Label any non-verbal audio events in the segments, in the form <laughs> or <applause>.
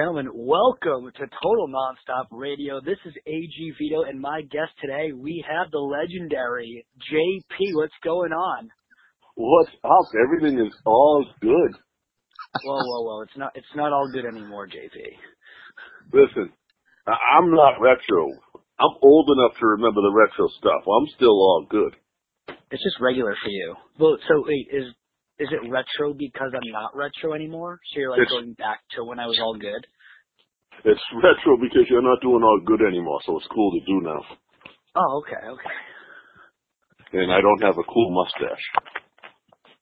Gentlemen, welcome to Total Nonstop Radio. This is AG Vito, and my guest today, we have the legendary JP. What's going on? What's up? Everything is all good. Whoa, whoa, whoa! It's not. It's not all good anymore, JP. Listen, I'm not retro. I'm old enough to remember the retro stuff. I'm still all good. It's just regular for you. Well, so wait, is is it retro because I'm not retro anymore? So you're like It's- going back to when I was all good? It's retro because you're not doing all good anymore, so it's cool to do now. Oh, okay, okay. And I don't have a cool mustache.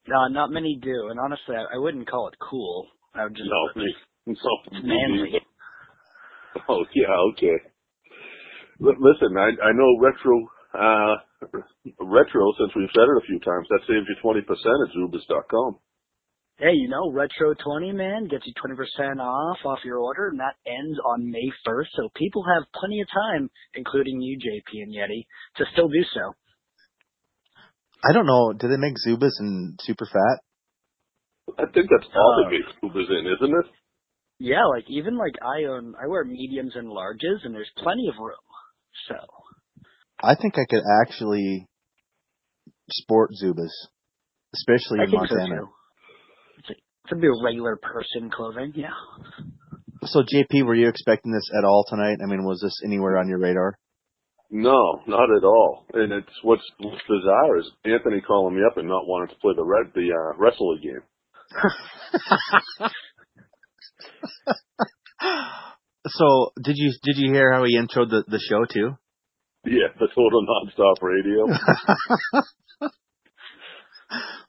No, not many do, and honestly, I, I wouldn't call it cool. I would just No, me. it's So, manly. Oh yeah, okay. L- listen, I I know retro retro since we've said it a few times. That saves you twenty percent at Zubaz.com. Hey, you know, Retro 20, man, gets you 20% off off your order, and that ends on May 1st, so people have plenty of time, including you, JP and Yeti, to still do so. I don't know. Do they make Zubaz in super fat? I think that's all Uh, the big Zubaz in, isn't it? Yeah, like, even, like, I own, I wear mediums and larges, and there's plenty of room, so. I think I could actually sport Zubaz, especially I in think so, Montana. too. It's, like, it's a regular person clothing, yeah. So, JP, were you expecting this at all tonight? I mean, was this anywhere on your radar? No, not at all. And it's what's, what's bizarre is Anthony calling me up and not wanting to play the red the uh, wrestler game. <laughs> so, did you did you hear how he introed the the show too? Yeah, the total nonstop radio. <laughs>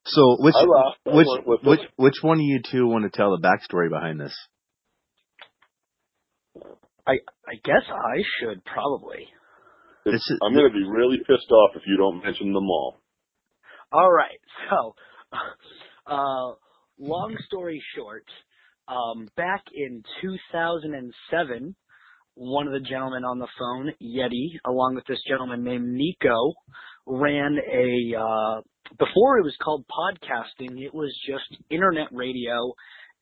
so, which I laughed. I which went with which it. which one of you two want to tell the backstory behind this? I, I guess I should, probably. It's- This is- I'm going to be really pissed off if you don't mention them all. All right. So, <laughs> uh, long story short, um, back in 2007, one of the gentlemen on the phone, Yeti, along with this gentleman named Nico, ran a, uh, before it was called podcasting, it was just internet radio,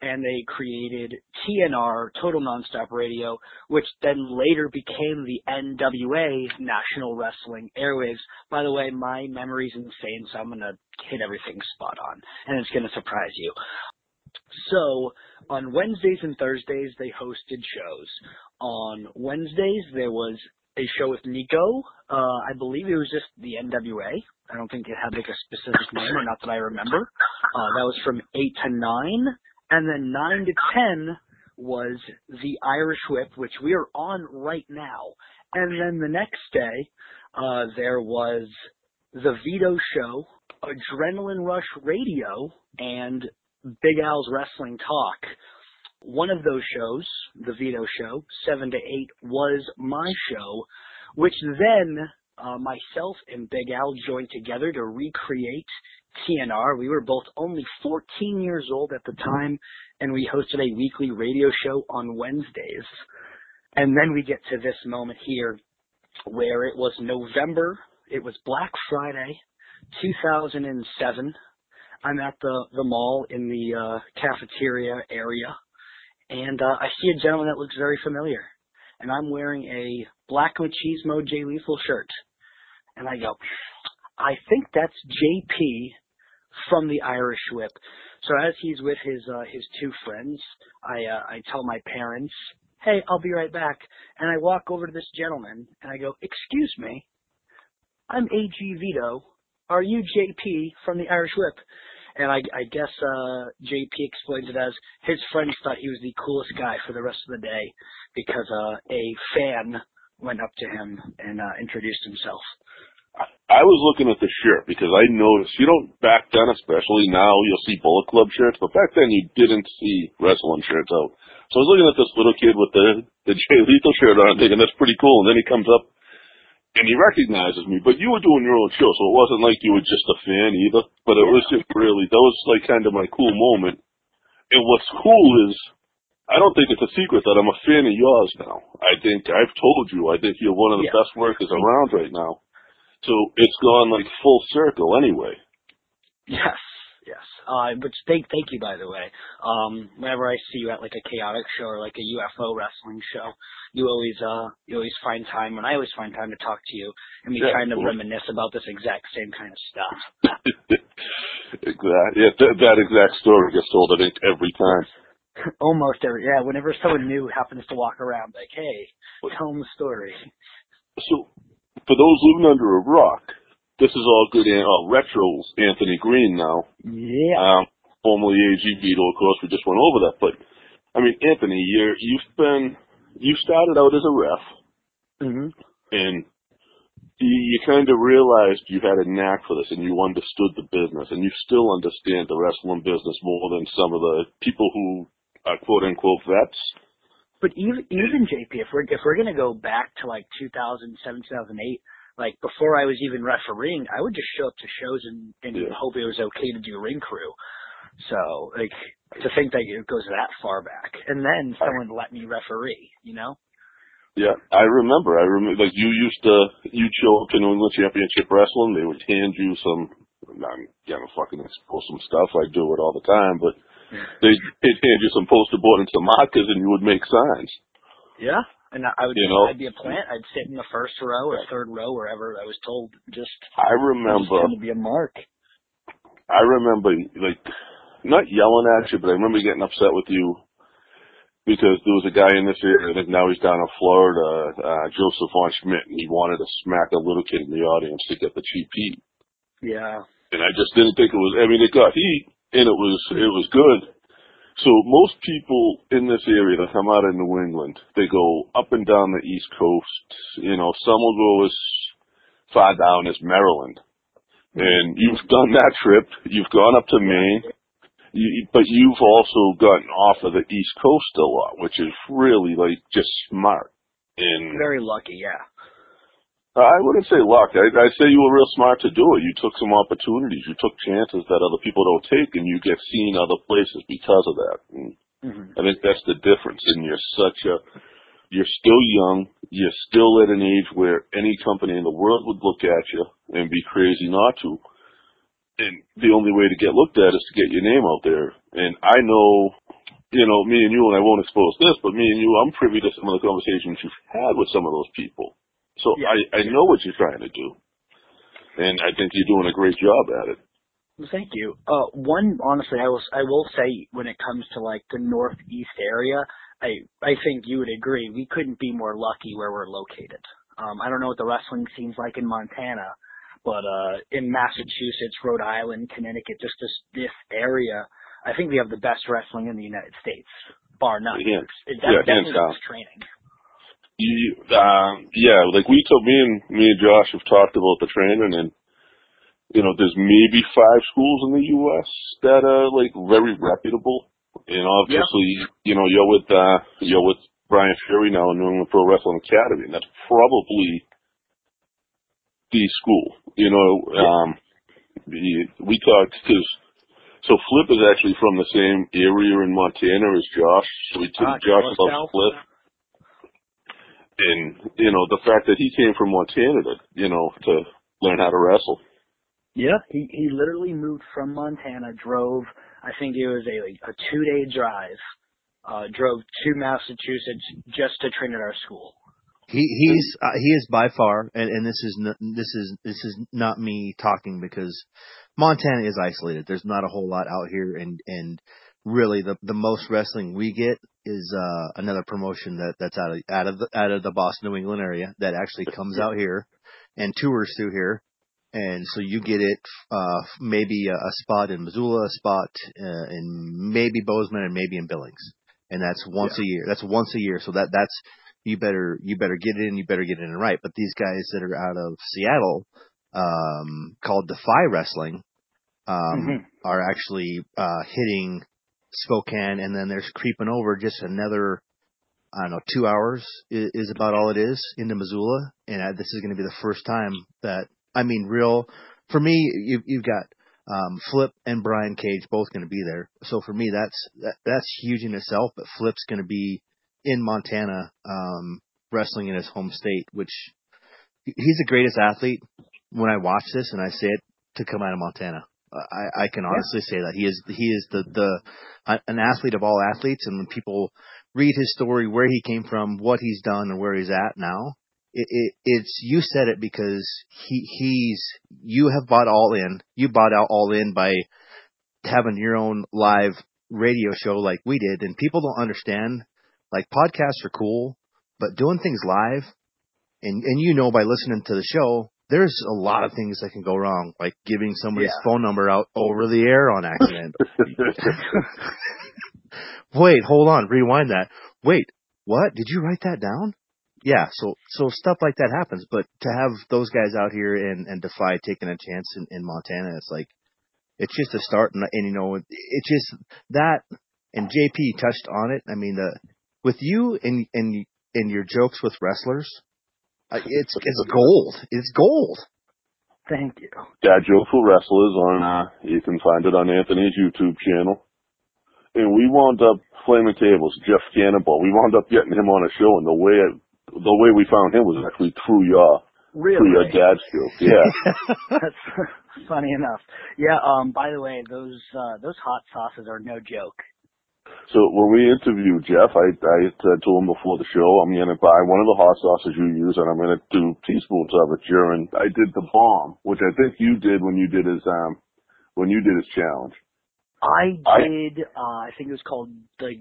and they created TNR, Total Nonstop Radio, which then later became the NWA, National Wrestling Airwaves. By the way, my memory's insane, so I'm gonna hit everything spot on, and it's gonna surprise you. So, on Wednesdays and Thursdays, they hosted shows. On Wednesdays, there was a show with Nico. Uh, I believe it was just the NWA. I don't think it had like a specific name, or not that I remember. Uh, that was from 8 to 9. And then 9 to 10 was the Irish Whip, which we are on right now. And then the next day, uh, there was the Vito Show, Adrenaline Rush Radio, and Big Al's Wrestling Talk. One of those shows, the Vito Show, 7 to 8, was my show, which then uh, myself and Big Al joined together to recreate TNR. We were both only 14 years old at the time, and we hosted a weekly radio show on Wednesdays. And then we get to this moment here where it was November, it was Black Friday, 2007. I'm at the, the mall in the uh, cafeteria area, and uh, I see a gentleman that looks very familiar. And I'm wearing a Black Machismo Jay Lethal shirt. And I go, I think that's JP from the Irish Whip. So as he's with his uh, his two friends, I uh, I tell my parents, "Hey, I'll be right back." And I walk over to this gentleman and I go, "Excuse me, I'm AG Vito. Are you JP from the Irish Whip?" And I, I guess uh, JP explains it as his friends thought he was the coolest guy for the rest of the day because uh, a fan went up to him and uh, introduced himself. I was looking at the shirt because I noticed you don't back then, especially now, you'll see Bullet Club shirts, but back then you didn't see wrestling shirts out. So I was looking at this little kid with the the Jay Lethal shirt on, thinking that's pretty cool. And then he comes up and he recognizes me. But you were doing your own show, so it wasn't like you were just a fan either. But it was just really that was like kind of my cool moment. And what's cool is I don't think it's a secret that I'm a fan of yours now. I think I've told you I think you're one of the Yeah. best workers around right now. So it's gone like full circle anyway. Yes, Yes. Uh, which thank thank you by the way. Um, whenever I see you at like a chaotic show or like a UFO wrestling show, you always uh you always find time, and I always find time to talk to you, and we Yeah, kind of reminisce about this exact same kind of stuff. exactly. Yeah, that, that exact story gets told, I think, every time. <laughs> Almost every yeah. Whenever someone new happens to walk around, like hey, tell them the story. So, for those living under a rock, this is all good. Uh, retros Anthony Greene now. Yeah. Um, formerly AG Vito, of course. We just went over that, but I mean, Anthony, you're you've been you started out as a ref, hmm and you, you kind of realized you had a knack for this, and you understood the business, and you still understand the wrestling business more than some of the people who are quote unquote vets. But even even JP, if we're if we're gonna go back to like 2007, 2008, like before I was even refereeing, I would just show up to shows and and Yeah. hope it was okay to do ring crew. So like to think that it goes that far back, and then someone let me referee, you know? Yeah, I remember. I remember, like you used to, you'd show up to New England Championship Wrestling. They would hand you some. I'm gonna fucking expose some stuff. I do it all the time, but they'd, they'd hand you some poster board and some markers, and you would make signs. Yeah. And I would, You know? I'd be a plant. I'd sit in the first row or third row, wherever I was told. Just, I remember. to be a mark. I remember like not yelling at you, but I remember getting upset with you because there was a guy in this area. I think now he's down in Florida, uh, Joseph Von Schmidt, and he wanted to smack a little kid in the audience to get the cheap heat. Yeah. and I just didn't think it was. I mean, it got heat, and it was it was good. So most people in this area that come out of New England, they go up and down the East Coast. You know, some will go as far down as Maryland, and you've done that trip. You've gone up to Maine, you, but you've also gotten off of the East Coast a lot, which is really like just smart. And Very lucky. Yeah. I wouldn't say luck. I, I'd say you were real smart to do it. You took some opportunities. You took chances that other people don't take, and you get seen other places because of that. And hmm I think that's the difference. And you're such a, you're still young. You're still at an age where any company in the world would look at you and be crazy not to. And the only way to get looked at is to get your name out there. And I know, you know, me and you, and I won't expose this, but me and you, I'm privy to some of the conversations you've had with some of those people. So Yeah. I, I know what you're trying to do. And I think you're doing a great job at it. Well, thank you. Uh, one, honestly, I will, I will say when it comes to like the northeast area, I, I think you would agree we couldn't be more lucky where we're located. Um, I don't know what the wrestling scene's like in Montana, but uh, in Massachusetts, Rhode Island, Connecticut, just this this area, I think we have the best wrestling in the United States, bar none. Yeah. Yeah, hands down. training. You, um, yeah, like we told me and me and Josh have talked about the training, and you know, there's maybe five schools in the U.S. that are like very reputable. And obviously, you know, you're with uh, you're with Brian Fury now in New England Pro Wrestling Academy, and that's probably the school. You know, um, we talked because so Flip is actually from the same area in Montana as Josh. So we took Ah, Josh enough. Flip and you know the fact that he came from Montana to you know to learn how to wrestle. Yeah, he he literally moved from Montana, drove. I think it was a a two day drive. Uh, drove to Massachusetts just to train at our school. He he's uh, he is by far, and, and this is n- this is this is not me talking because Montana is isolated. There's not a whole lot out here, and and really the the most wrestling we get is uh another promotion that that's out of out of the out of the Boston New England area that actually comes out here and tours through here. And so you get it, uh, maybe a, a spot in Missoula, a spot uh, in maybe Bozeman, and maybe in Billings, and that's once a year. That's once a year. So that that's you better you better get it in, you better get in right. But these guys that are out of Seattle, um, called Defy Wrestling, um, Mhm. are actually uh, hitting Spokane, and then they're creeping over just another. I don't know, two hours is, is about all it is into Missoula, and uh, this is going to be the first time that I mean, real for me. You, you've got um, Flip and Brian Cage both going to be there, so for me that's that, that's huge in itself. But Flip's going to be in Montana, um, wrestling in his home state, which he's the greatest athlete when I watch this and I say it to come out of Montana. I, I can honestly yeah. say that he is he is the the an athlete of all athletes, and when people read his story, where he came from, what he's done, and where he's at now, it, it, it's you said it because he he's you have bought all in. You bought out all in by having your own live radio show like we did, and people don't understand. Like podcasts are cool, but doing things live, and and you know by listening to the show, there's a lot of things that can go wrong, like giving somebody's yeah. phone number out over the air on accident. <laughs> Wait, hold on, rewind that. Wait, what? Did you write that down? Yeah, so so stuff like that happens, but to have those guys out here and and defy taking a chance in, in Montana, it's like it's just a start, and, and you know it's just that. And JP touched on it. I mean, the with you and and and your jokes with wrestlers, it's it's gold. It's gold. Thank you. Dad Joke for Wrestlers on uh you can find it on Anthony's YouTube channel. And we wound up flaming tables, Jeff Cannonball. We wound up getting him on a show and the way it, the way we found him was actually through your really? through your dad's joke. Yeah. <laughs> <laughs> That's funny enough. Yeah, um by the way, those uh those hot sauces are no joke. So when we interviewed Jeff, I, I said to him before the show, I'm going to buy one of the hot sauces you use, and I'm going to do teaspoons of it during. I did the bomb, which I think you did when you did his um when you did his challenge. I did. I, uh, I think it was called the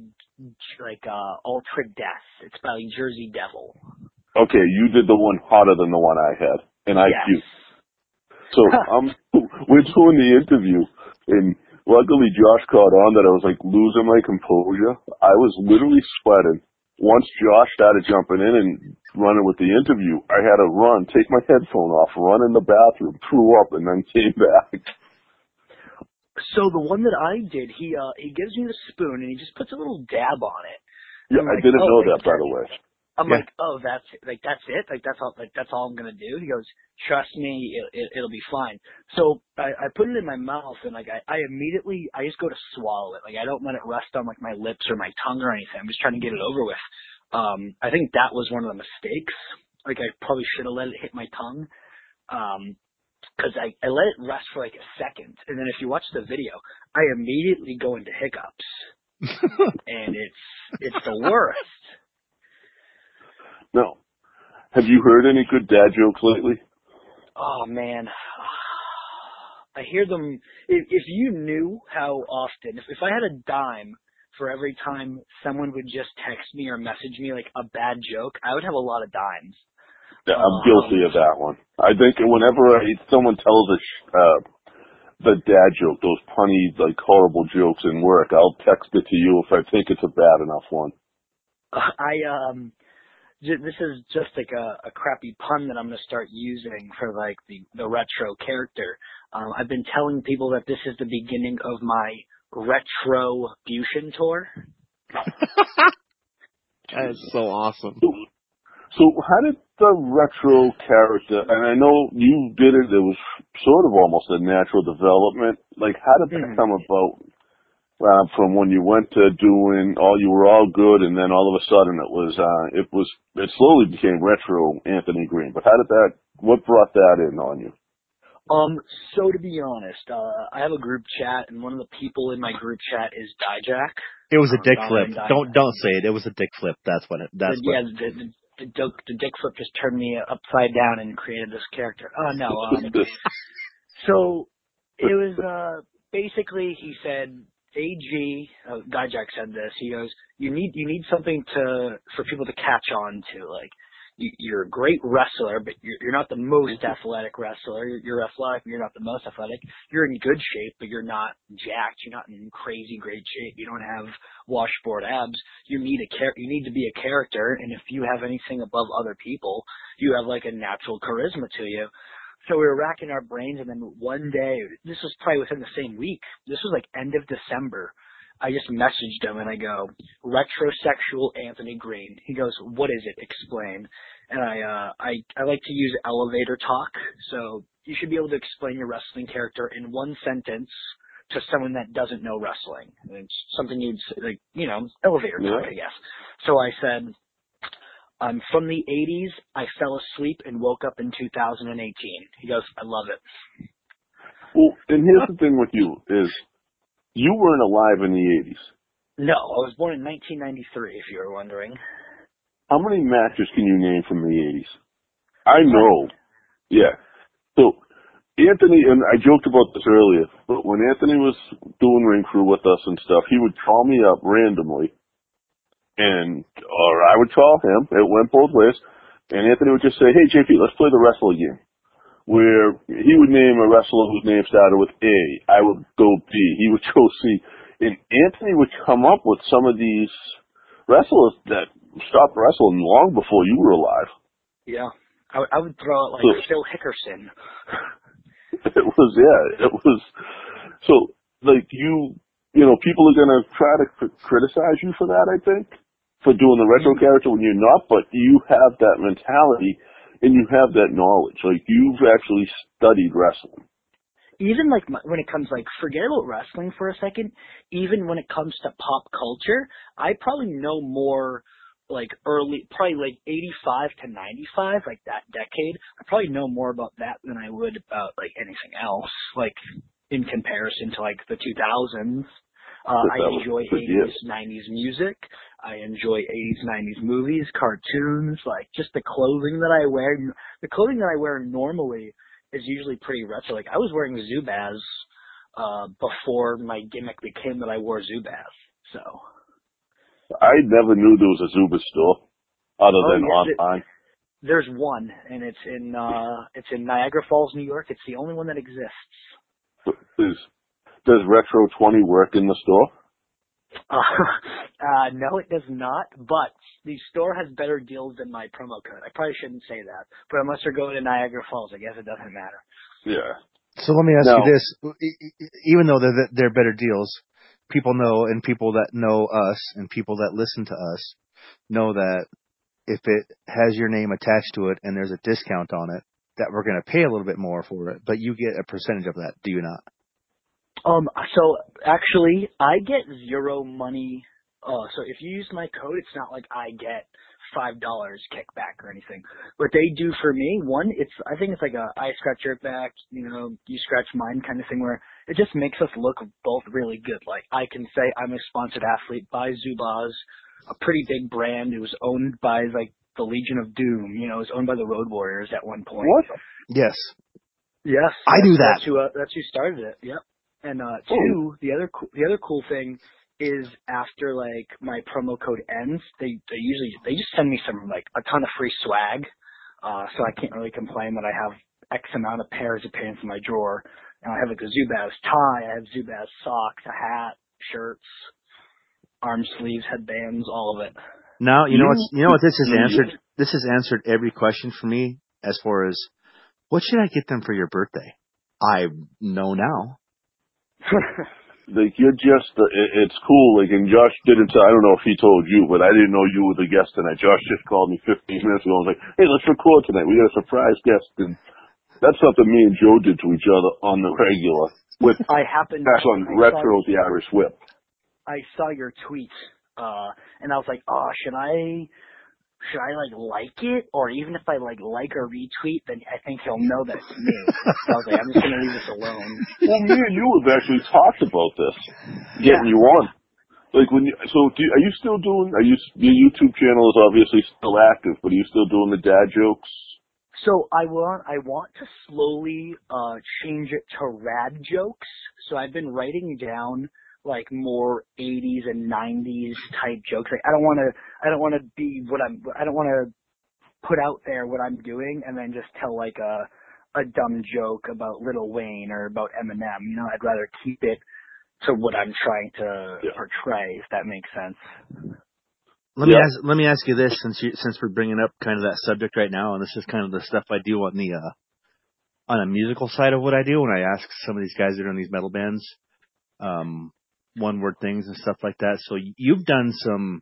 like uh Ultra Death. It's by Jersey Devil. Okay, you did the one hotter than the one I had, and I yes. So um, <laughs> we're doing the interview, and Luckily, Josh caught on that I was like losing my composure. I was literally sweating. Once Josh started jumping in and running with the interview, I had to run, take my headphone off, run in the bathroom, threw up, and then came back. So the one that I did, he uh he gives me the spoon and he just puts a little dab on it. Yeah, I didn't oh, know that by the way. I'm yeah. like, oh, that's like that's it, like that's all, like that's all I'm gonna do. He goes, trust me, it, it, it'll be fine. So I, I put it in my mouth and like I, I immediately, I just go to swallow it. Like I don't let it rest on like my lips or my tongue or anything. I'm just trying to get it over with. Um, I think that was one of the mistakes. Like I probably should have let it hit my tongue. Um, cause I, I let it rest for like a second. And then if you watch the video, I immediately go into hiccups. <laughs> and it's, it's the worst. No. Have you heard any good dad jokes lately? Oh man, I hear them. If, if you knew how often, if, if I had a dime for every time someone would just text me or message me like a bad joke, I would have a lot of dimes. Yeah, I'm um, guilty of that one. I think whenever I, someone tells a uh, the dad joke, those punny like horrible jokes in work, I'll text it to you if I think it's a bad enough one. <laughs> I um this is just like a, a crappy pun that I'm going to start using for like the, the retro character. Um, I've been telling people that this is the beginning of my retro retribution tour. <laughs> that is so awesome. So, so how did the retro character, and I know you did it, it was sort of almost a natural development. Like, how did that mm-hmm. come about? Uh, from when you went to doing all you were all good and then all of a sudden it was uh it was it slowly became retro Anthony Greene. But how did that what brought that in on you? Um, so to be honest, uh I have a group chat and one of the people in my group chat is Dijak. It was a dick flip. Don't don't say it. It was a dick flip. That's what it that's the, what Yeah, the, the, the, dick, the dick flip just turned me upside down and created this character. Oh no, <laughs> um so it was uh basically he said AG, uh, Dijak said this. He goes, "You need you need something to for people to catch on to. Like, you, you're a great wrestler, but you're, you're not the most athletic wrestler. You're, you're athletic, but you're not the most athletic. You're in good shape, but you're not jacked. You're not in crazy great shape. You don't have washboard abs. You need a char- You need to be a character, and if you have anything above other people, you have like a natural charisma to you." So we were racking our brains, and then one day, this was probably within the same week. This was like end of December. I just messaged him and I go, retrosexual Anthony Greene. He goes, what is it? Explain. And I, uh, I, I like to use elevator talk. So you should be able to explain your wrestling character in one sentence to someone that doesn't know wrestling. And it's something you'd say, like, you know, elevator talk, yeah. I guess. So I said, I'm from the 80s. I fell asleep and woke up in 2018. He goes, I love it. Well, and here's the thing with you is you weren't alive in the eighties. No, I was born in 1993. If you were wondering. How many matches can you name from the eighties? I know. Yeah. So Anthony and I joked about this earlier, but when Anthony was doing ring crew with us and stuff, he would call me up randomly, and or I would call him. It went both ways, and Anthony would just say, "Hey JP, let's play the wrestling game." Where he would name a wrestler whose name started with A, I would go B, he would go C, and Anthony would come up with some of these wrestlers that stopped wrestling long before you were alive. Yeah, I, would- I would throw out like So- Phil Hickerson. <laughs> it was yeah it was so like you you know people are going to try to cr- criticize you for that i think for doing the retro character when you're not but you have that mentality and you have that knowledge. Like you've actually studied wrestling. Even like when it comes like forget about wrestling for a second. Even when it comes to pop culture i probably know more like early probably like 85 to 95 like that decade. I probably know more about that than i would about like anything else like in comparison to like the 2000s uh, But I enjoy 80s, 90s music. I enjoy 80s, 90s movies, cartoons, like just the clothing that I wear. The clothing that I wear normally is usually pretty retro. Like I was wearing Zubaz uh before my gimmick became that I wore Zubaz. So i never knew there was a zuba store other Oh, than online there's one and it's in uh it's in Niagara Falls, New York. It's the only one that exists. Is, does retro 20 work in the store Uh, <laughs> uh no it does not, but the store has better deals than my promo code. I probably shouldn't say that. But unless you're going to Niagara Falls, I guess it doesn't matter. yeah So let me ask No. you this: even though they're, they're better deals, people know, and people that know us, and people that listen to us know that if it has your name attached to it and there's a discount on it, that we're going to pay a little bit more for it, but you get a percentage of that. Do you not? Um, so actually, I get zero money. Uh, so if you use my code, it's not like I get five dollars kickback or anything. What they do for me, one, it's I think it's like a I scratch your back, you know, you scratch mine kind of thing, where it just makes us look both really good. Like I can say I'm a sponsored athlete by Zubaz, a pretty big brand. It was owned by like the Legion of Doom. You know, it was owned by the Road Warriors at one point. what Yes. Yes, I do that. That's who uh, that's who started it. Yep. And uh Oh. two, the other coo- the other cool thing is after like my promo code ends, they they usually they just send me some like a ton of free swag. Uh so I can't really complain that I have X amount of pairs of pants in my drawer. And I have like a Zubaz tie, I have Zubaz socks, a hat, shirts, arm sleeves, headbands, all of it. Now you know what you know what this has answered. This has answered every question for me as far as what should I get them for your birthday. I know now. <laughs> like you're just it, it's cool. Like and josh didn't i don't know if he told you but i didn't know you were the guest tonight. Josh just called me 15 minutes ago and was like hey let's record tonight. We got a surprise guest. And that's something me and joe did to each other on the regular with I happened that's on I saw- the irish whip. I saw your tweet, uh, and I was like, oh, should I, should I like like it, or even if I like like or retweet, then I think he'll know that it's me. so I was like, I'm just gonna leave this alone. well me and you have actually talked about this Yeah. getting you on like when you so do are you still doing are you your youtube channel is obviously still active but are you still doing the dad jokes So I want, I want to slowly uh change it to rad jokes. So I've been writing down like more 80s and 90s type jokes. Like I don't want to, I don't want to be what I'm, I don't want to put out there what I'm doing and then just tell like a a dumb joke about Lil Wayne or about Eminem. You know, I'd rather keep it to what I'm trying to Yeah. portray, if that makes sense. Let me ask. Let me ask you this, since you since we're bringing up kind of that subject right now, and this is kind of the stuff I do on the uh, on a musical side of what I do when I ask some of these guys that are in these metal bands, um, one word things and stuff like that. So you've done some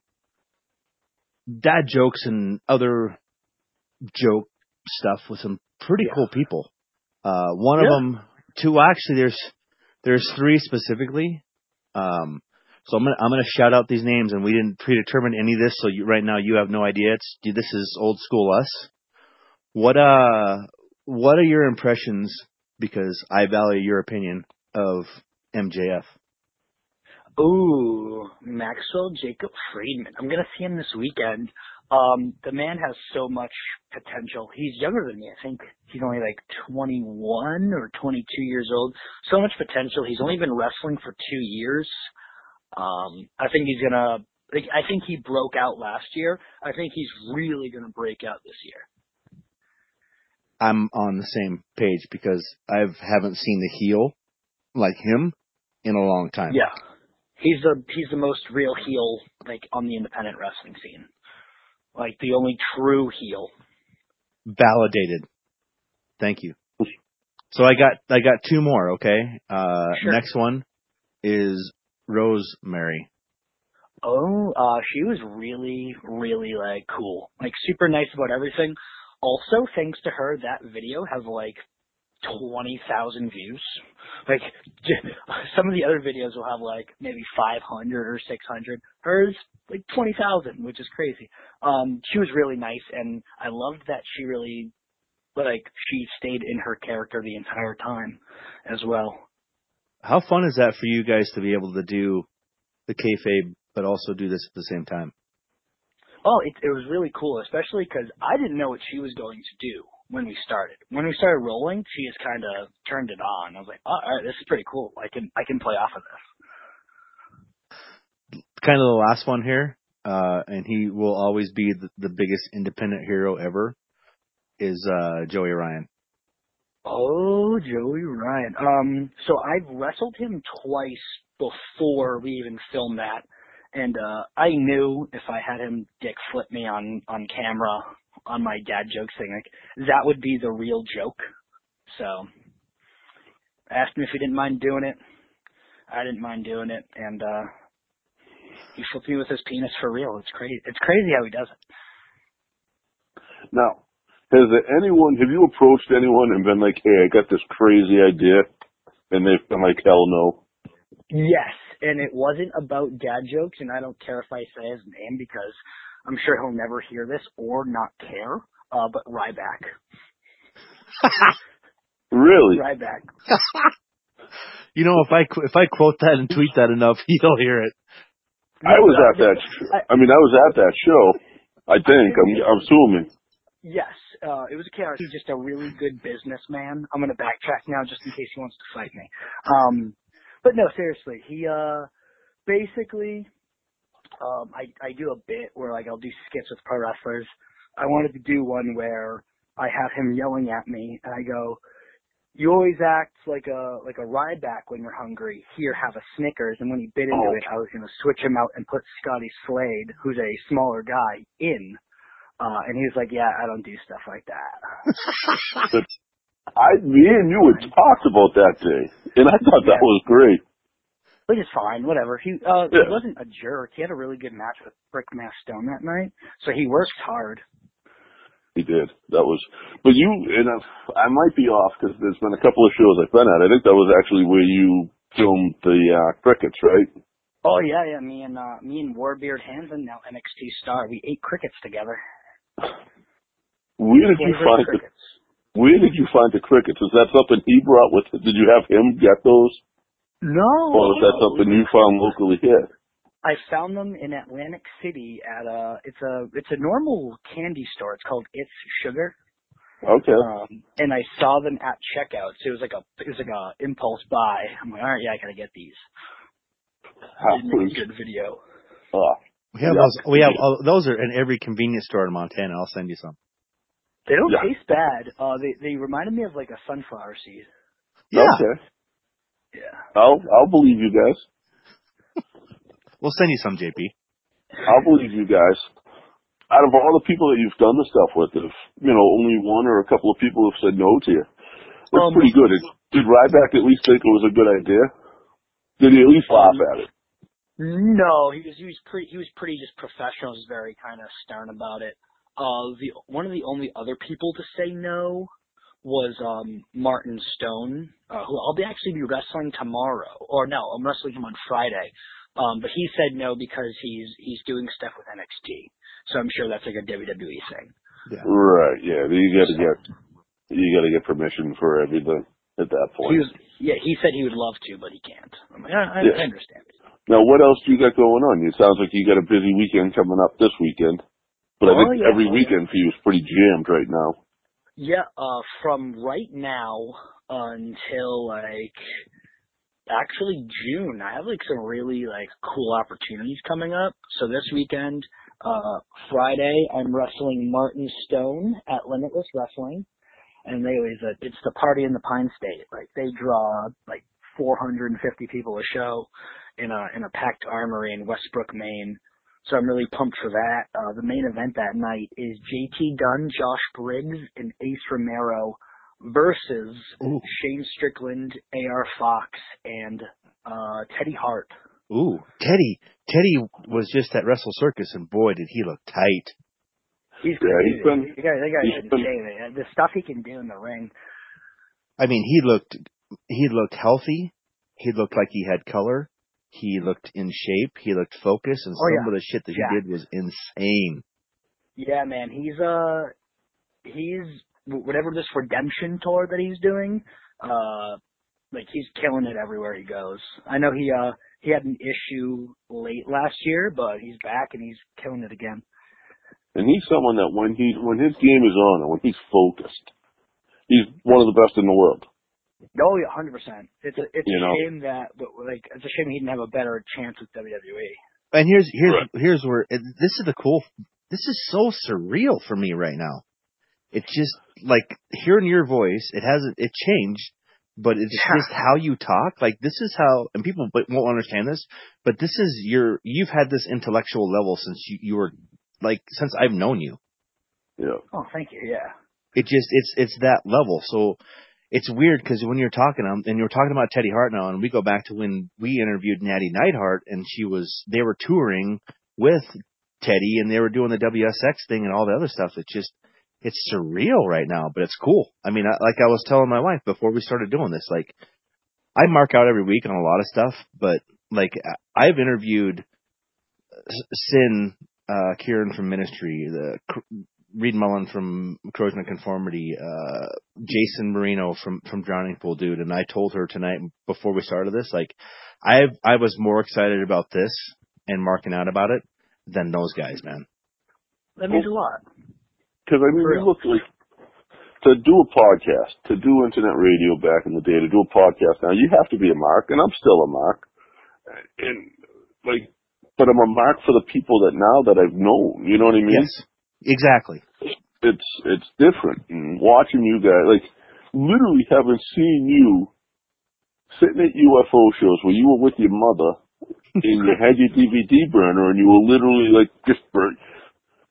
dad jokes and other joke stuff with some pretty Yeah. cool people. Uh, one of them, two actually. There's there's three specifically. Um, so I'm gonna I'm gonna shout out these names, and we didn't predetermine any of this, so you, right now you have no idea. It's this is old school us. What uh, what are your impressions because I value your opinion of MJF. Ooh, Maxwell Jacob Friedman. I'm gonna see him this weekend. Um, the man has so much potential. He's younger than me. I think he's only like 21 or 22 years old. So much potential. He's only been wrestling for two years. Um, I think he's gonna. I think he broke out last year. I think he's really gonna break out this year. I'm on the same page because I haven't seen the heel like him in a long time. Yeah, he's the he's the most real heel like on the independent wrestling scene. Like the only true heel. Validated. Thank you. So I got I got two more. Okay. Uh, Sure. Next one is Rosemary. Oh, uh, she was really, really like cool. Like super nice about everything. Also, thanks to her, that video has like 20,000 views. Like, some of the other videos will have like maybe 500 or 600. Hers, like 20,000, which is crazy. Um, she was really nice and I loved that she really, like, she stayed in her character the entire time as well. How fun is that for you guys to be able to do the kayfabe, but also do this at the same time? Oh, it, it was really cool, especially because I didn't know what she was going to do when we started. When we started rolling, she just kind of turned it on. I was like, oh, all right, this is pretty cool. I can I can play off of this. Kind of the last one here, uh, and he will always be the, the biggest independent hero ever. Is uh, Joey Ryan? Oh, Joey Ryan. Um, so I've wrestled him twice before we even filmed that, and uh, I knew if I had him dick flip me on on camera on my dad jokes thing, like that would be the real joke. So I asked him if he didn't mind doing it. I didn't mind doing it, and uh he flipped me with his penis for real. It's crazy. It's crazy how he does it. Now, has there anyone, have you approached anyone and been like, hey, I got this crazy idea, and they've been like, hell no? Yes, and it wasn't about dad jokes, and I don't care if I say his name because I'm sure he'll never hear this or not care. Uh, but Ryback, <laughs> Really? Ryback. <laughs> You know, if I qu- if I quote that and tweet that enough, <laughs> he'll hear it. I was at that. Sh- I mean, I was at that show. I think. I'm, I'm assuming. Yes, uh, it was a chaos. He's just a really good businessman. I'm gonna backtrack now just in case he wants to fight me. Um, but no, seriously, he uh, basically, um, I I do a bit where like I'll do skits with pro wrestlers. I wanted to do one where I have him yelling at me, and I go, "You always act like a like a Ryback when you're hungry. Here, have a Snickers." And when he bit into Oh. it, I was gonna switch him out and put Scotty Slade, who's a smaller guy, in. Uh, and he was like, yeah, I don't do stuff like that. <laughs> I, me and you had talked about that day, and I thought that was great. Which is fine, whatever. He, uh, Yeah. he wasn't a jerk. He had a really good match with Brick Mass Stone that night. So he worked hard. He did. That was, but you and I, I might be off because there's been a couple of shows I've been at. I think that was actually where you filmed the uh, crickets, right? Oh yeah, yeah, me and, uh, me and Warbeard Hanson, now NXT star, we ate crickets together. Where did you find the crickets. Where did you find the crickets? Is that something he brought with? Did you have him get those, No. or is that something you found locally here? I found them in Atlantic City at a, it's a, it's a normal candy store. It's called It's Sugar. Okay. Um, and I saw them at checkout. So it was like a, it was like a impulse buy. I'm like, all right, yeah, I gotta get these. How Didn't make a good video. oh, We have Yeah. those. We have oh, those are in every convenience store in Montana. I'll send you some. They don't Yeah. taste bad. Uh, they they reminded me of like a sunflower seed. Yeah, Okay. Yeah. I'll I'll believe you guys. <laughs> we'll send you some, JP. I'll believe you guys. Out of all the people that you've done the stuff with, if you know only one or a couple of people have said no to you, that's Um, pretty good. Did, did Ryback at least think it was a good idea? Did he at least laugh at it? No, he was he was pretty he was pretty just professional. He was very kind of stern about it. Uh, the one of the only other people to say no was um Martin Stone, uh, who I'll be actually be wrestling tomorrow. Or no, I'm wrestling him on Friday. Um, but he said no because he's he's doing stuff with NXT. So I'm sure that's like a WWE thing. Right. Yeah. You got to get you got to get permission for everything. at that point. He point. was, yeah, he said he would love to, but he can't. I'm like, I, I, Yeah. I understand. Now, what else do you got going on? It sounds like you got a busy weekend coming up this weekend. But I Oh, think yeah. every yeah. weekend for you is pretty jammed right now. Yeah, uh, from right now until like actually June, I have like some really like cool opportunities coming up. So this weekend, uh, Friday, I'm wrestling Martin Stone at Limitless Wrestling, and they always uh, it's the party in the Pine State. Like they draw like 450 people a show in a in a packed armory in Westbrook, Maine. So I'm really pumped for that. Uh, the main event that night is JT Dunn, Josh Briggs, and Ace Romero versus Ooh, Shane Strickland, AR Fox, and uh, Teddy Hart. ooh, Teddy. Teddy was just at Wrestle Circus, and boy, did he look tight. He's Yeah, crazy. he's been- the guy, the guy's he's been- The stuff he can do in the ring. I mean, he looked he looked healthy. He looked like he had color. He looked in shape. He looked focused, and Oh, some yeah. of the shit that he did was insane. Yeah, man. He's uh, he's whatever this redemption tour that he's doing. Uh, like he's killing it everywhere he goes. I know he uh he had an issue late last year, but he's back and he's killing it again. And he's someone that when he when his game is on and when he's focused, he's one of the best in the world. Oh yeah, hundred percent. It's a it's You a know. shame that but like it's a shame he didn't have a better chance with. WWE. And here's here's Right. here's where it, this is the cool. This is so surreal for me right now. It's just like hearing your voice. It hasn't it changed, but it's Yeah. just how you talk. Like this is how, and people w- won't understand this, but this is your. You've had this intellectual level since you, you were like since I've known you. Yeah. Oh, thank you. Yeah. It just it's it's that level. So it's weird because when you're talking um, and you're talking about Teddy Hart now, and we go back to when we interviewed Natty Neidhart, and she was they were touring with Teddy, and they were doing the WSX thing and all the other stuff. It's just it's surreal right now, but it's cool. I mean, I, like I was telling my wife before we started doing this, like I mark out every week on a lot of stuff, but like I've interviewed Sin, uh, Quirin from Ministry, the Reed Mullin from Corrosion of Conformity, uh, Jasen Moreno from from Drowning Pool Dude, and I told her tonight before we started this, like I I was more excited about this and marking out about it than those guys, man. That means a lot. Because I mean, For we real. look like to do a podcast, to do internet radio back in the day, to do a podcast now, you have to be a mark, and I'm still a mark. And like, but I'm a mark for the people that now that I've known. You know what I mean? Yes, exactly. It's it's different. And watching you guys, like, literally having seen you sitting at UFO shows where you were with your mother <laughs> and you had your DVD burner and you were literally like just burn,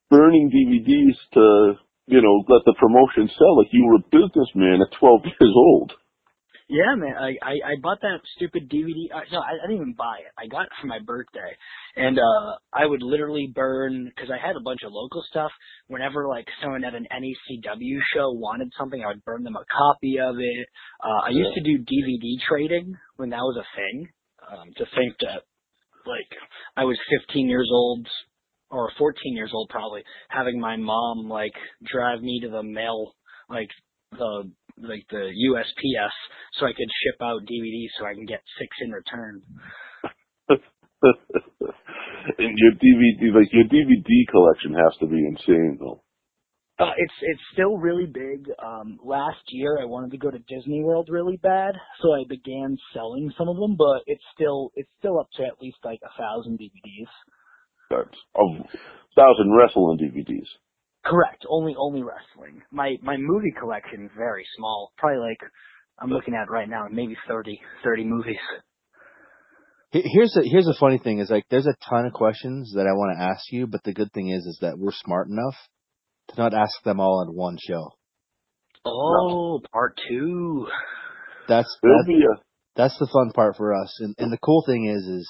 burning DVDs to, you know, let the promotion sell like you were a businessman at 12 <laughs> years old. Yeah, man. I I, I bought that stupid DVD. Uh, no, I, I didn't even buy it. I got it for my birthday, and uh I would literally burn because I had a bunch of local stuff. Whenever like someone at an NECW show wanted something, I would burn them a copy of it. Uh, I used to do DVD trading when that was a thing. Um, to think that like I was 15 years old or 14 years old probably having my mom like drive me to the mail like the like the USPS so I could ship out DVDs so I can get six in return. <laughs> and your DVD, like your DVD collection has to be insane though. Uh, it's it's still really big. Um, last year I wanted to go to Disney World really bad, so I began selling some of them. But it's still it's still up to at least like a thousand DVDs. That's of thousand wrestling DVDs. Correct. Only only wrestling. My my movie collection is very small. Probably like I'm looking at right now, maybe 30, 30 movies. Here's a here's a funny thing is like there's a ton of questions that I want to ask you, but the good thing is is that we're smart enough to not ask them all in one show. Oh, part two. That's There'll that's, a that's the fun part for us. And and the cool thing is is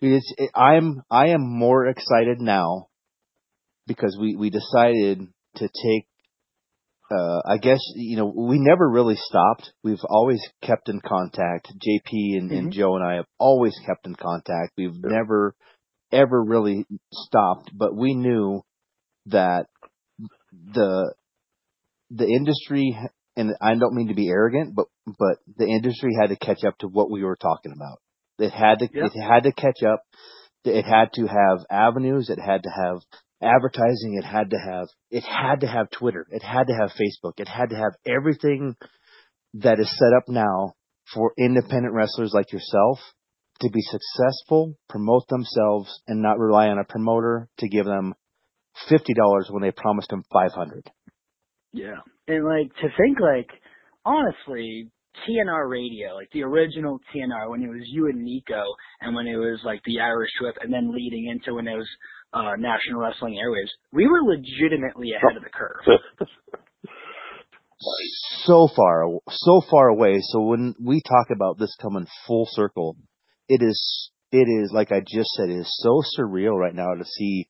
dude, it's it, I'm I am more excited now because we we decided to take uh I guess you know we never really stopped. We've always kept in contact. JP and, and Mhm. Joe and I have always kept in contact. We've Yeah. never ever really stopped, but we knew that the the industry and I don't mean to be arrogant, but but the industry had to catch up to what we were talking about. It had to Yeah. it had to catch up. It had to have avenues. It had to have advertising. It had to have it had to have Twitter. It had to have Facebook. It had to have everything that is set up now for independent wrestlers like yourself to be successful, promote themselves, and not rely on a promoter to give them fifty dollars when they promised them five hundred. Yeah. And like to think like honestly, TNR radio, like the original TNR when it was you and Nico and when it was like the Irish Whip and then leading into when it was uh National Wrestling Airwaves, we were legitimately ahead of the curve. <laughs> so far, so far away. So when we talk about this coming full circle, it is, it is like I just said, it is so surreal right now to see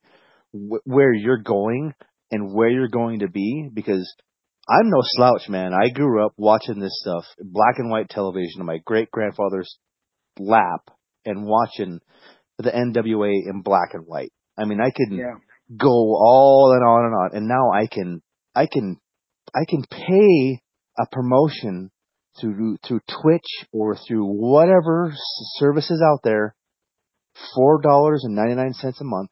wh- where you're going and where you're going to be because I'm no slouch, man. I grew up watching this stuff, black and white television on my great grandfather's lap and watching the NWA in black and white. I mean, I could Yeah. go all and on and on. And now I can, I can, I can pay a promotion through, through Twitch or through whatever services out there, $4.99 a month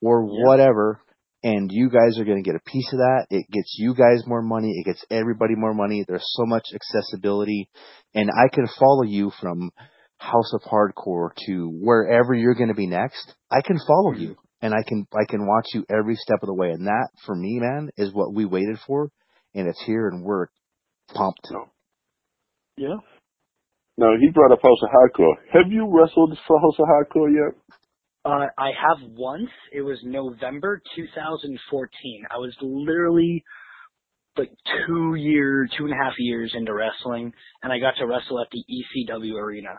or Yeah. whatever. And you guys are going to get a piece of that. It gets you guys more money. It gets everybody more money. There's so much accessibility and I can follow you from House of Hardcore to wherever you're going to be next. I can follow mm-hmm. you and I can I can watch you every step of the way. And that for me, man, is what we waited for, and it's here, and we're pumped. Yeah. Now he brought up House of Hardcore. Have you wrestled for House of Hardcore yet? Uh, I have once. It was November 2014. I was literally like two year, two and a half years into wrestling, and I got to wrestle at the ECW arena.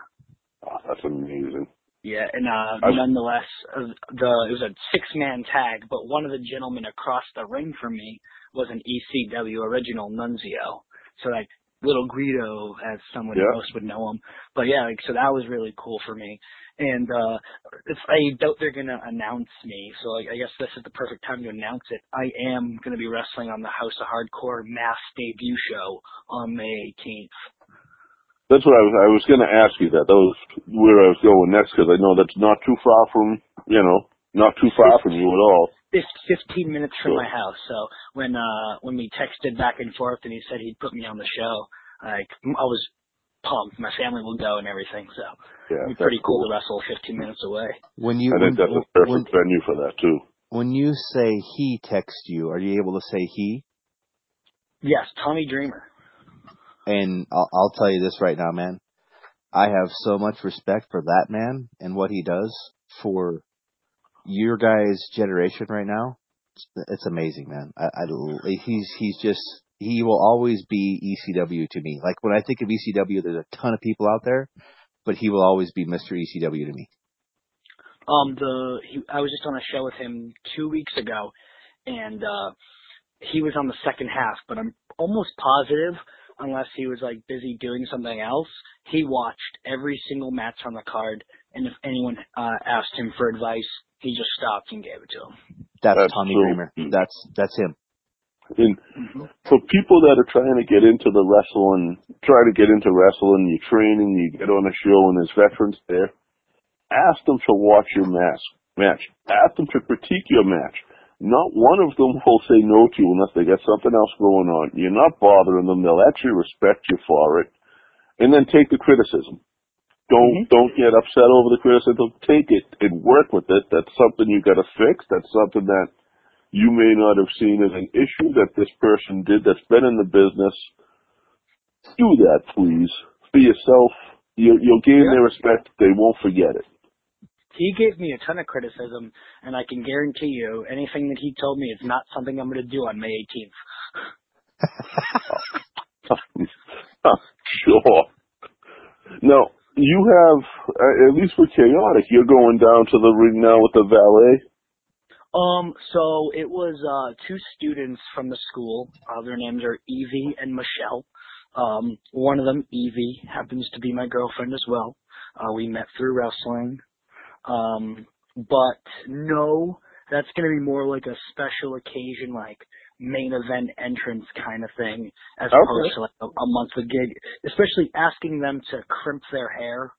Oh, that's amazing. Yeah, and uh, I- nonetheless, uh, the it was a six man tag, but one of the gentlemen across the ring from me was an ECW original Nunzio. So like little Guido, as someone Yeah. most would know him. But yeah, like, so that was really cool for me. And uh it's, I doubt they're gonna announce me, so like, I guess this is the perfect time to announce it. I am gonna be wrestling on the House of Hardcore mass debut show on May 18th. That's what I was. I was going to ask you that. That was where I was going next because I know that's not too far from you know not too far from you at all. It's 15 minutes from Sure. my house. So when uh when we texted back and forth and he said he'd put me on the show, like I was pumped. My family will go and everything. So Yeah, it'd be pretty cool to wrestle 15 minutes away. When you I when, think that's a when, perfect venue for that too. when you say he text you, are you able to say he? Yes, Tommy Dreamer. And I'll, I'll tell you this right now, man. I have so much respect for that man and what he does for your guys' generation right now. It's, it's amazing, man. I, I, he's he's just he will always be ECW to me. Like when I think of ECW, there's a ton of people out there, but he will always be Mr. ECW to me. Um, the he, I was just on a show with him two weeks ago, and uh he was on the second half. But I'm almost positive, unless he was like busy doing something else, he watched every single match on the card. And if anyone uh asked him for advice, he just stopped and gave it to him. That's, That's Tommy so- Dreamer. That's that's him. And Mm-hmm. for people that are trying to get into the wrestling, try to get into wrestling, you train and you get on a show and there's veterans there, ask them to watch your match. Match. Ask them to critique your match. Not one of them will say no to you unless they got something else going on. You're not bothering them. They'll actually respect you for it. And then take the criticism. Don't Mhm. don't get upset over the criticism. Take it and work with it. That's something you got to fix. That's something that you may not have seen as an issue that this person did that's been in the business. Do that, please, for yourself. You, you'll gain Yeah. their respect. They won't forget it. He gave me a ton of criticism, and I can guarantee you, anything that he told me is not something I'm going to do on May 18th. <laughs> sure. Now, you have, uh, at least with Chaotic, you're going down to the ring now with the valet. Um, so it was uh two students from the school. Uh, their names are Evie and Michelle. Um, one of them, Evie, happens to be my girlfriend as well. Uh, we met through wrestling. Um, but no, that's gonna be more like a special occasion, like main event entrance kind of thing as Okay. opposed to like a, a monthly gig. Especially asking them to crimp their hair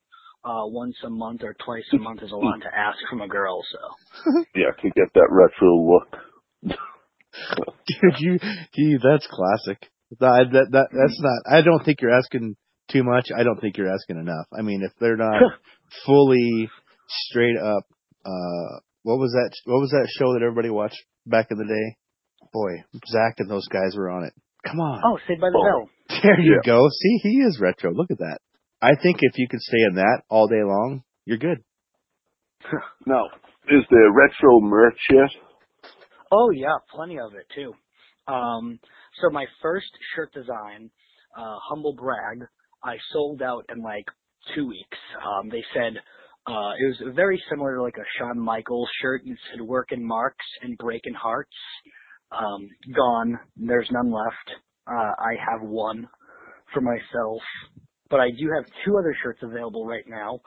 uh once a month or twice a month is a lot to ask from a girl. So <laughs> Yeah, to get that retro look. <laughs> Dude, you, gee, that's classic. That, that, that, that's not, I don't think you're asking too much. I don't think you're asking enough. I mean, if they're not <laughs> fully straight up, uh, what was that, what was that show that everybody watched back in the day? Boy, Zach and those guys were on it. Come on. oh, Saved by the Oh. Bell. There you Yeah. go. See, he is retro. Look at that. I think if you could stay in that all day long, you're good. <laughs> Now, is there retro merch yet? Oh yeah, plenty of it too. Um, so my first shirt design, uh, humble brag, I sold out in like two weeks. Um, they said it was very similar to like a Shawn Michaels shirt. It said "Working Marks" and "Breaking Hearts." Um, gone. There's none left. Uh, I have one for myself, but I do have two other shirts available right now.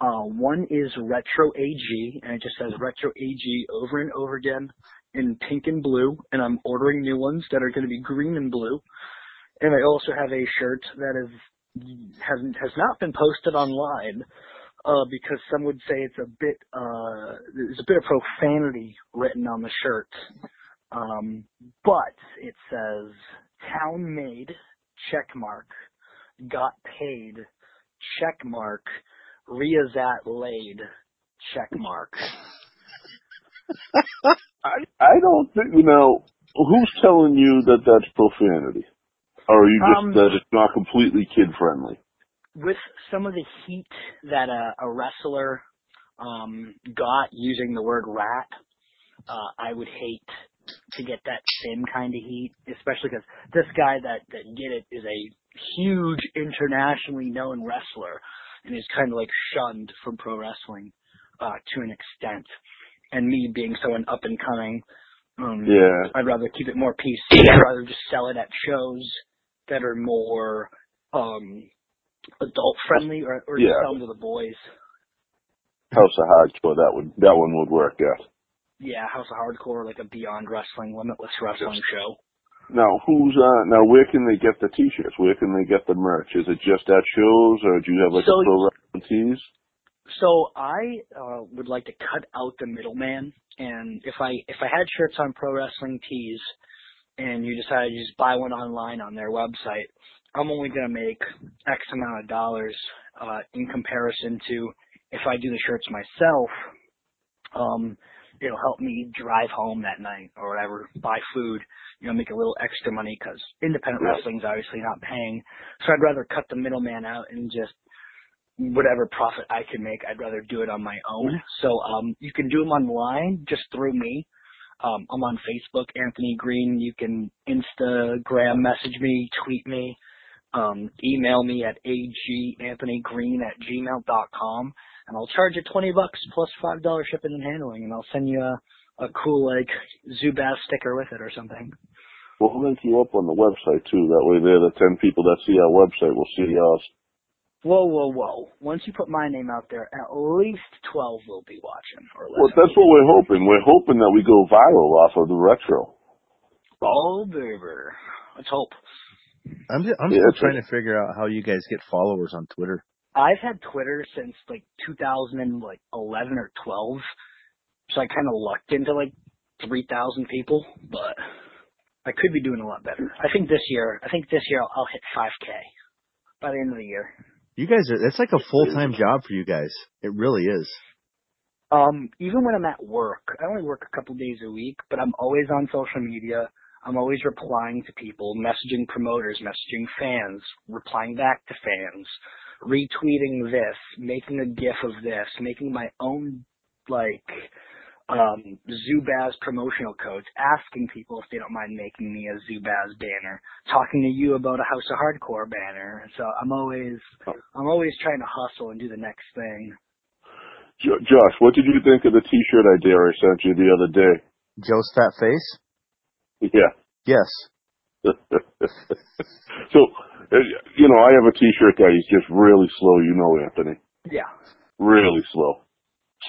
Uh, one is Retro AG, and it just says Retro AG over and over again in pink and blue, and I'm ordering new ones that are going to be green and blue. And I also have a shirt that is hasn't has not been posted online uh, because some would say it's a bit uh, there's a bit of profanity written on the shirt. Um, but it says town made check mark got paid check mark Riazat laid check mark. <laughs> I I don't think you know who's telling you that that's profanity, or are you just Um, that it's not completely kid friendly? With some of the heat that a, a wrestler um, got using the word rat, uh, I would hate to get that same kind of heat, especially because this guy that, that did it is a huge internationally known wrestler and is kind of like shunned from pro wrestling uh, to an extent. And me being so an up and coming, um, Yeah, I'd rather keep it more PC. <clears throat> I'd rather just sell it at shows that are more um adult friendly or, or Yeah. just sell them to the boys. House of Hardcore that would that one would work out. Yeah, House of Hardcore, like a Beyond Wrestling, Limitless Wrestling show. Now, who's uh now? Where can they get the T-shirts? Where can they get the merch? Is it just at shows, or do you have like So- a pro wrestling tees? So I uh, would like to cut out the middleman, and if I if I had shirts on Pro Wrestling Tees, and you decided to just buy one online on their website, I'm only going to make X amount of dollars uh, in comparison to if I do the shirts myself. Um, it'll help me drive home that night or whatever, buy food, you know, make a little extra money because independent wrestling's obviously not paying. So I'd rather cut the middleman out and just whatever profit I can make, I'd rather do it on my own. So um, you can do them online just through me. Um, I'm on Facebook, Anthony Greene. You can Instagram message me, tweet me, Um, email me at aganthonygreen at gmail.com, and I'll charge you 20 bucks plus $5 shipping and handling, and I'll send you a, a cool, like, Zubaz sticker with it or something. We'll link you up on the website too. That way, there the ten people that see our website will see ours. Whoa, whoa, whoa. Once you put my name out there, at least 12 will be watching. Or Well, that's what we're hoping. We're hoping that we go viral off of the retro. Oh, baby. Let's hope. I'm just, I'm Yeah, still it's trying to figure out how you guys get followers on Twitter. I've had Twitter since like 2011 or 12, so I kind of lucked into like 3,000 people, but I could be doing a lot better. I think this year, I think this year I'll, I'll hit 5K by the end of the year. You guys are, that's like a full-time job for you guys. It really is. Um, even when I'm at work, I only work a couple days a week, but I'm always on social media. I'm always replying to people, messaging promoters, messaging fans, replying back to fans, retweeting this, making a gif of this, making my own like um Zubaz promotional codes, asking people if they don't mind making me a Zubaz banner, talking to you about a House of Hardcore banner. So I'm always I'm always trying to hustle and do the next thing. Josh, what did you think of the T-shirt idea I sent you the other day? Joe's fat face? Yeah. Yes. <laughs> so, uh, you know, I have a T-shirt guy. He's just really slow. You know, Anthony, Yeah. really slow.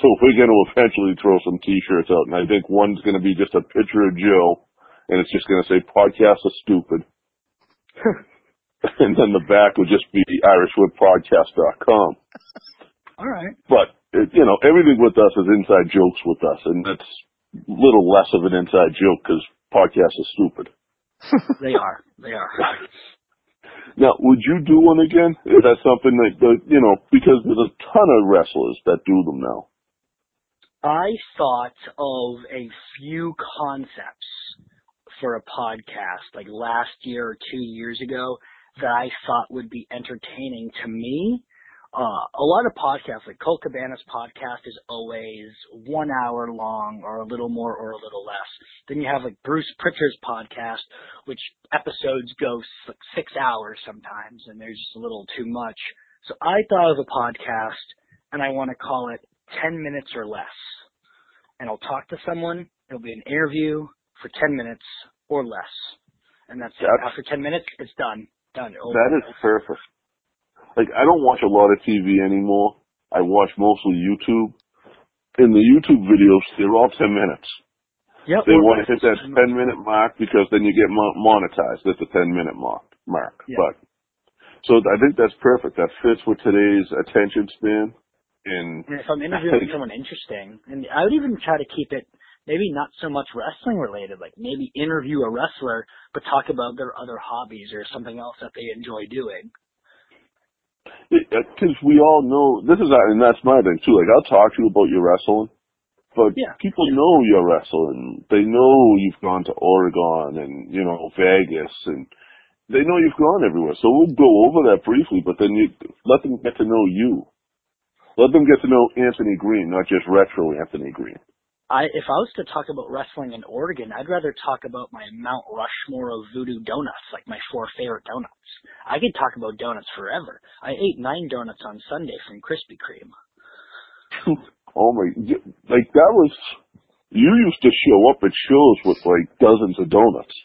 So we're going to eventually throw some T-shirts out, and I think one's going to be just a picture of Joe, and it's just going to say podcasts are stupid. <laughs> and then the back would just be irishwhippodcast.com. All right. But, it, you know, everything with us is inside jokes with us, and that's a little less of an inside joke because podcasts are stupid. <laughs> they are. They are. <laughs> Now, would you do one again? Is that something that, that you know, because there's a ton of wrestlers that do them now. I thought of a few concepts for a podcast like last year or two years ago that I thought would be entertaining to me Uh, a lot of podcasts, like Colt Cabana's podcast is always one hour long or a little more or a little less. Then you have like Bruce Pritchard's podcast, which episodes go like six hours sometimes and there's just a little too much. So I thought of a podcast and I want to call it 10 minutes or less. And I'll talk to someone. It'll be an interview for 10 minutes or less. And that's, that's it. After 10 minutes, it's done. Done. Over. That is perfect like I don't watch a lot of TV anymore. I watch mostly YouTube. In the YouTube videos, they're all ten minutes. Yep. They want to hit that ten minute mark because then you get monetized at the ten minute mark. Mark. Yep. But so I think that's perfect. That fits with today's attention span. And, and if I'm <laughs> interviewing someone interesting, and I would even try to keep it maybe not so much wrestling related, like maybe interview a wrestler, but talk about their other hobbies or something else that they enjoy doing because we all know this is and that's my thing too. Like I'll talk to you about your wrestling, but yeah. people know you're wrestling. They know you've gone to Oregon and you know Vegas, and they know you've gone everywhere. So we'll go over that briefly, but then you let them get to know you. Let them get to know Anthony Greene, not just retro Anthony Greene. I if I was to talk about wrestling in Oregon, I'd rather talk about my Mount Rushmore of voodoo donuts, like my four favorite donuts. I could talk about donuts forever. I ate nine donuts on Sunday from Krispy Kreme. <laughs> oh my! Like that was you used to show up at shows with like dozens of donuts.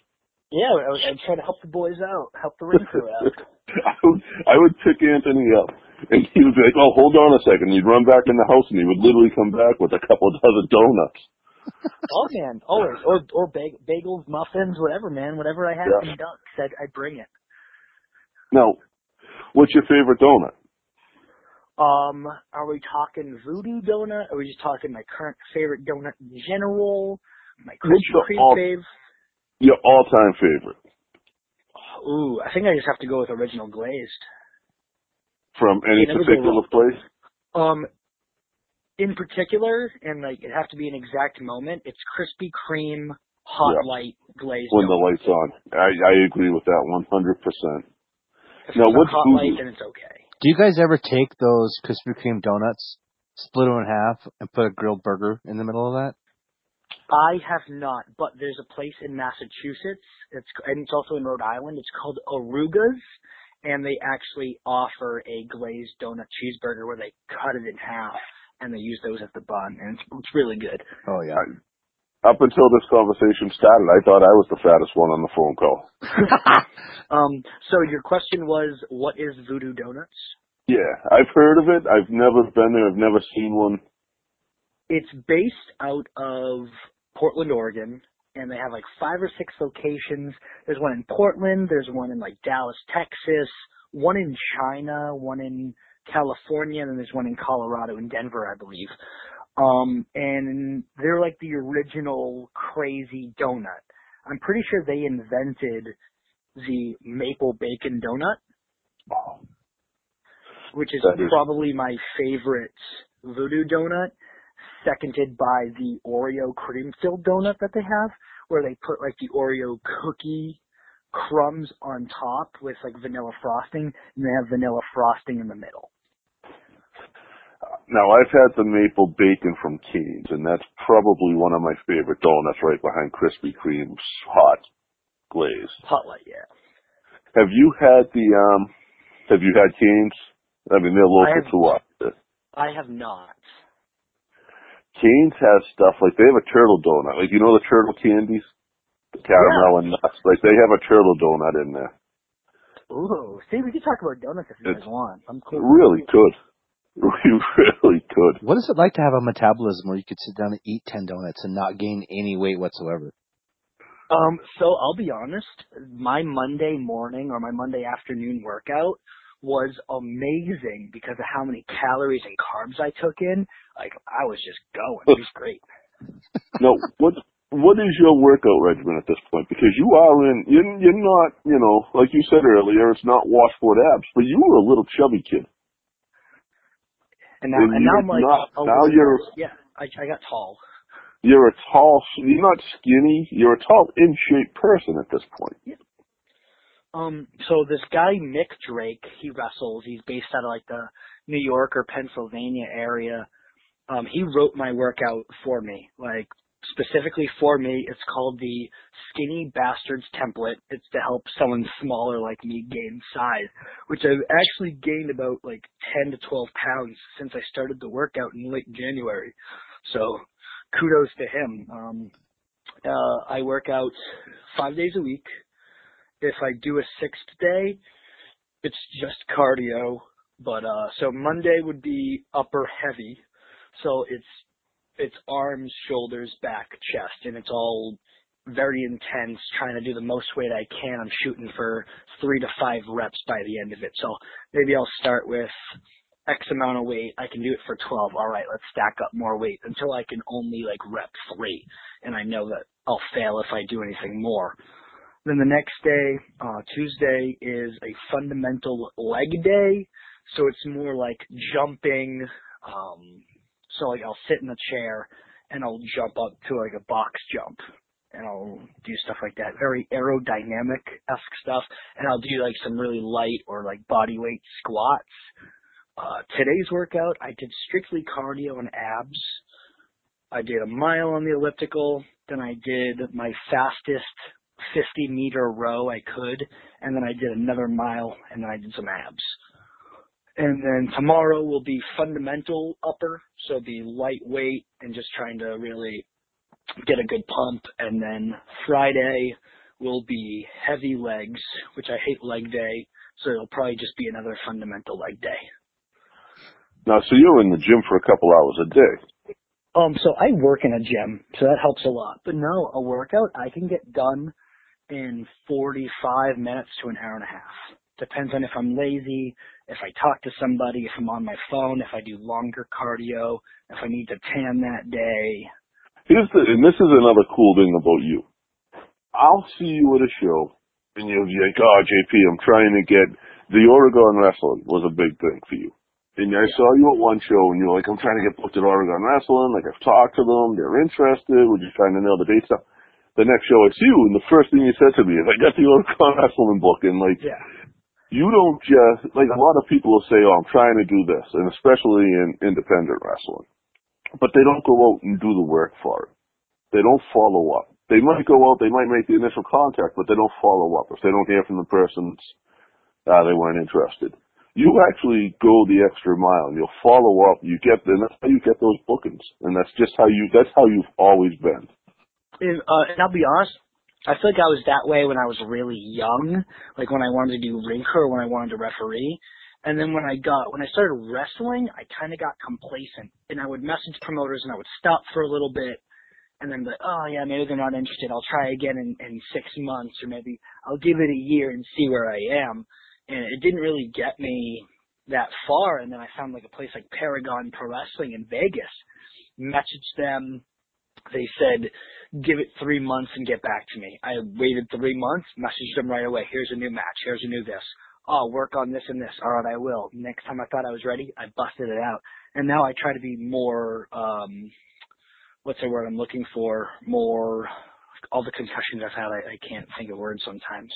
Yeah, I would, I'd try to help the boys out, help the ring crew out. <laughs> I would I would pick Anthony up and he would be like, "Oh, hold on a second. He'd run back in the house, and he would literally come back with a couple of dozen donuts. <laughs> oh man, always or or bag, bagels, muffins, whatever, man. Whatever I had yeah. in Dunks, I'd, I'd bring it. Now, what's your favorite donut? Um, are we talking voodoo donut? Are we just talking my current favorite donut in general? My Krispy Kreme all, fave? Your all-time favorite? Ooh, I think I just have to go with original glazed. From any particular place? Um, in particular, and like it have to be an exact moment. It's Krispy Kreme hot yeah. light glazed. When the light's on, I I agree with that one hundred percent. Now, what's hot light? Then it's okay. Do you guys ever take those Krispy Kreme donuts, split them in half, and put a grilled burger in the middle of that? I have not, but there's a place in Massachusetts. It's and it's also in Rhode Island. It's called Aruga's, and they actually offer a glazed donut cheeseburger where they cut it in half and they use those as the bun, and it's, it's really good. Oh yeah. Up until this conversation started, I thought I was the fattest one on the phone call. <laughs> um, so your question was, what is Voodoo Donuts? Yeah, I've heard of it. I've never been there. I've never seen one. It's based out of Portland, Oregon, and they have like five or six locations. There's one in Portland, there's one in like Dallas, Texas, one in China, one in California, and then there's one in Colorado, in Denver, I believe. Um, and they're like the original crazy donut. I'm pretty sure they invented the maple bacon donut, which is, is probably my favorite voodoo donut seconded by the Oreo cream filled donut that they have, where they put like the Oreo cookie crumbs on top with like vanilla frosting, and they have vanilla frosting in the middle. Now I've had the maple bacon from Kane's, and that's probably one of my favorite donuts, right behind Krispy Kreme's hot glaze. Hot light, yeah. Have you had the um? Have you had Kane's? I mean, they're local have, to us. I have not. Kane's has stuff like they have a turtle donut. Like you know the turtle candies, the caramel yeah. and nuts. Like they have a turtle donut in there. Ooh, see, we could talk about donuts if you guys want. I'm cool. Really could. <laughs> We really could. What is it like to have a metabolism where you could sit down and eat ten donuts and not gain any weight whatsoever? Um, so I'll be honest, my Monday morning or my Monday afternoon workout was amazing because of how many calories and carbs I took in. Like I was just going. It was great. <laughs> now, what what is your workout regimen at this point? Because you are in, you're, you're not, you know, like you said earlier, it's not washboard abs, but you were a little chubby kid. And now, and, And now you're I'm like, not- a now you're- yeah, I, I got tall. You're a tall, you're not skinny, you're a tall, in shape person at this point. Yeah. Um, so this guy Mick Drake, he wrestles. He's based out of like the New York or Pennsylvania area. Um, he wrote my workout for me, like specifically for me. It's called the Skinny Bastards Template. It's to help someone smaller like me gain size, which I've actually gained about like 10 to 12 pounds since I started the workout in late January. So kudos to him. Um, uh, I work out five days a week. If I do a sixth day, it's just cardio. But uh so Monday would be upper heavy. So it's it's arms, shoulders, back, chest, and it's all very intense, trying to do the most weight I can. I'm shooting for three to five reps by the end of it. So maybe I'll start with X amount of weight. I can do it for 12. All right, let's stack up more weight until I can only like rep three. And I know that I'll fail if I do anything more. Then the next day, uh, Tuesday is a fundamental leg day. So it's more like jumping. Um, so like I'll sit in a chair and I'll jump up to like a box jump and I'll do stuff like that. Very aerodynamic esque stuff. And I'll do like some really light or like body weight squats. Uh, today's workout, I did strictly cardio and abs. I did a mile on the elliptical. Then I did my fastest 50 meter row I could. And then I did another mile and then I did some abs. And then tomorrow will be fundamental upper. So be lightweight and just trying to really get a good pump. And then Friday will be heavy legs, which I hate leg day. So it'll probably just be another fundamental leg day. Now, so you're in the gym for a couple hours a day. Um, so I work in a gym, so that helps a lot. But no, a workout I can get done in 45 minutes to an hour and a half. Depends on if I'm lazy, if I talk to somebody, if I'm on my phone, if I do longer cardio, if I need to tan that day. Here's the, and this is another cool thing about you. I'll see you at a show, and you'll be like, "Oh, JP, I'm trying to get the Oregon Wrestling was a big thing for you." And I saw you at one show, and you're like, "I'm trying to get booked at Oregon Wrestling. Like I've talked to them, they're interested. We're just trying to nail the date stuff." The next show, it's you, and the first thing you said to me is, "I got the Oregon <laughs> Wrestling book," and like, Yeah. You don't just like a lot of people will say, "Oh, I'm trying to do this," and especially in independent wrestling, but they don't go out and do the work for it. They don't follow up. They might go out, they might make the initial contact, but they don't follow up. If they don't hear from the person, uh, they weren't interested. You actually go the extra mile. You'll follow up. You get, and that's how you get those bookings. And that's just how you. That's how you've always been. And, uh, and I'll be honest, I feel like I was that way when I was really young, like when I wanted to do rink or when I wanted to referee. And then when I got, when I started wrestling, I kind of got complacent and I would message promoters and I would stop for a little bit and then be like, oh yeah, maybe they're not interested. I'll try again in, in six months or maybe I'll give it a year and see where I am. And it didn't really get me that far. And then I found like a place like Paragon Pro Wrestling in Vegas, messaged them. They said, give it three months and get back to me. I waited three months, messaged them right away. Here's a new match. Here's a new this. Oh, work on this and this. All right, I will. Next time I thought I was ready, I busted it out. And now I try to be more, um, what's the word I'm looking for? More, all the concussions I've had, I, I can't think of words sometimes.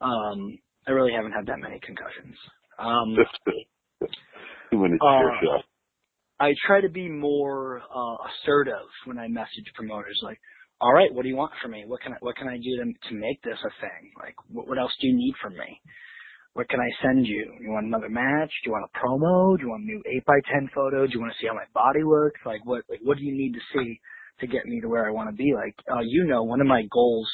Um, I really haven't had that many concussions. Um, <laughs> Too many Uh. I try to be more uh, assertive when I message promoters. Like, all right, what do you want from me? What can I what can I do to to make this a thing? Like, what, what else do you need from me? What can I send you? You want another match? Do you want a promo? Do you want a new eight by ten photo? Do you want to see how my body works? Like, what like, what do you need to see to get me to where I want to be? Like, uh, you know, one of my goals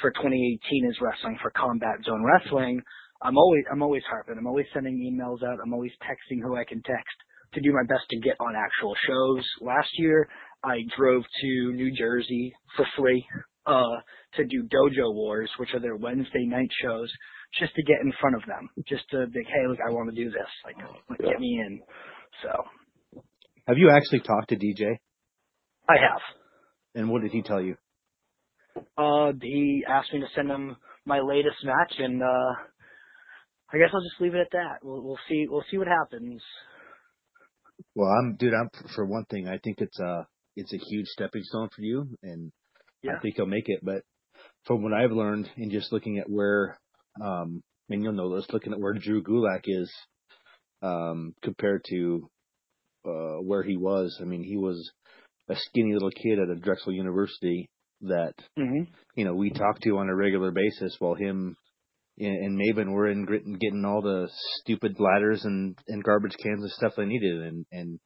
for 2018 is wrestling for Combat Zone Wrestling. I'm always I'm always harping. I'm always sending emails out. I'm always texting who I can text to do my best to get on actual shows. Last year, I drove to New Jersey for free uh, to do Dojo Wars, which are their Wednesday night shows, just to get in front of them, just to be, hey, look, I want to do this, like, like Yeah. get me in. So Have you actually talked to DJ? I have. And what did he tell you? Uh, he asked me to send him my latest match, and uh, I guess I'll just leave it at that. We'll, we'll see. We'll see what happens. Well, I'm, dude. I'm for one thing. I think it's a it's a huge stepping stone for you, and Yeah. I think you'll make it. But from what I've learned, in just looking at where, um, and you'll know this, looking at where Drew Gulak is, um, compared to uh where he was. I mean, he was a skinny little kid at a Drexel University that hmm you know we talk to on a regular basis, while him and, and Maven were in getting all the stupid ladders and and garbage cans and stuff they needed, and and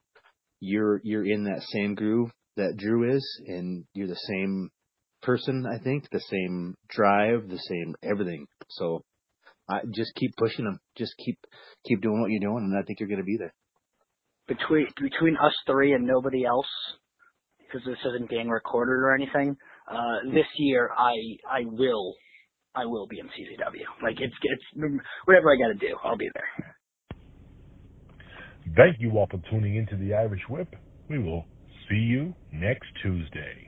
you're you're in that same groove that Drew is, and you're the same person, I think, the same drive, the same everything. So I just keep pushing them, just keep keep doing what you're doing, and I think you're going to be there. Between between us three and nobody else, because this isn't being recorded or anything. Uh, this year, I I will I will be in CZW. Like it's it's whatever I got to do, I'll be there. Thank you all for tuning into the Irish Whip. We will see you next Tuesday.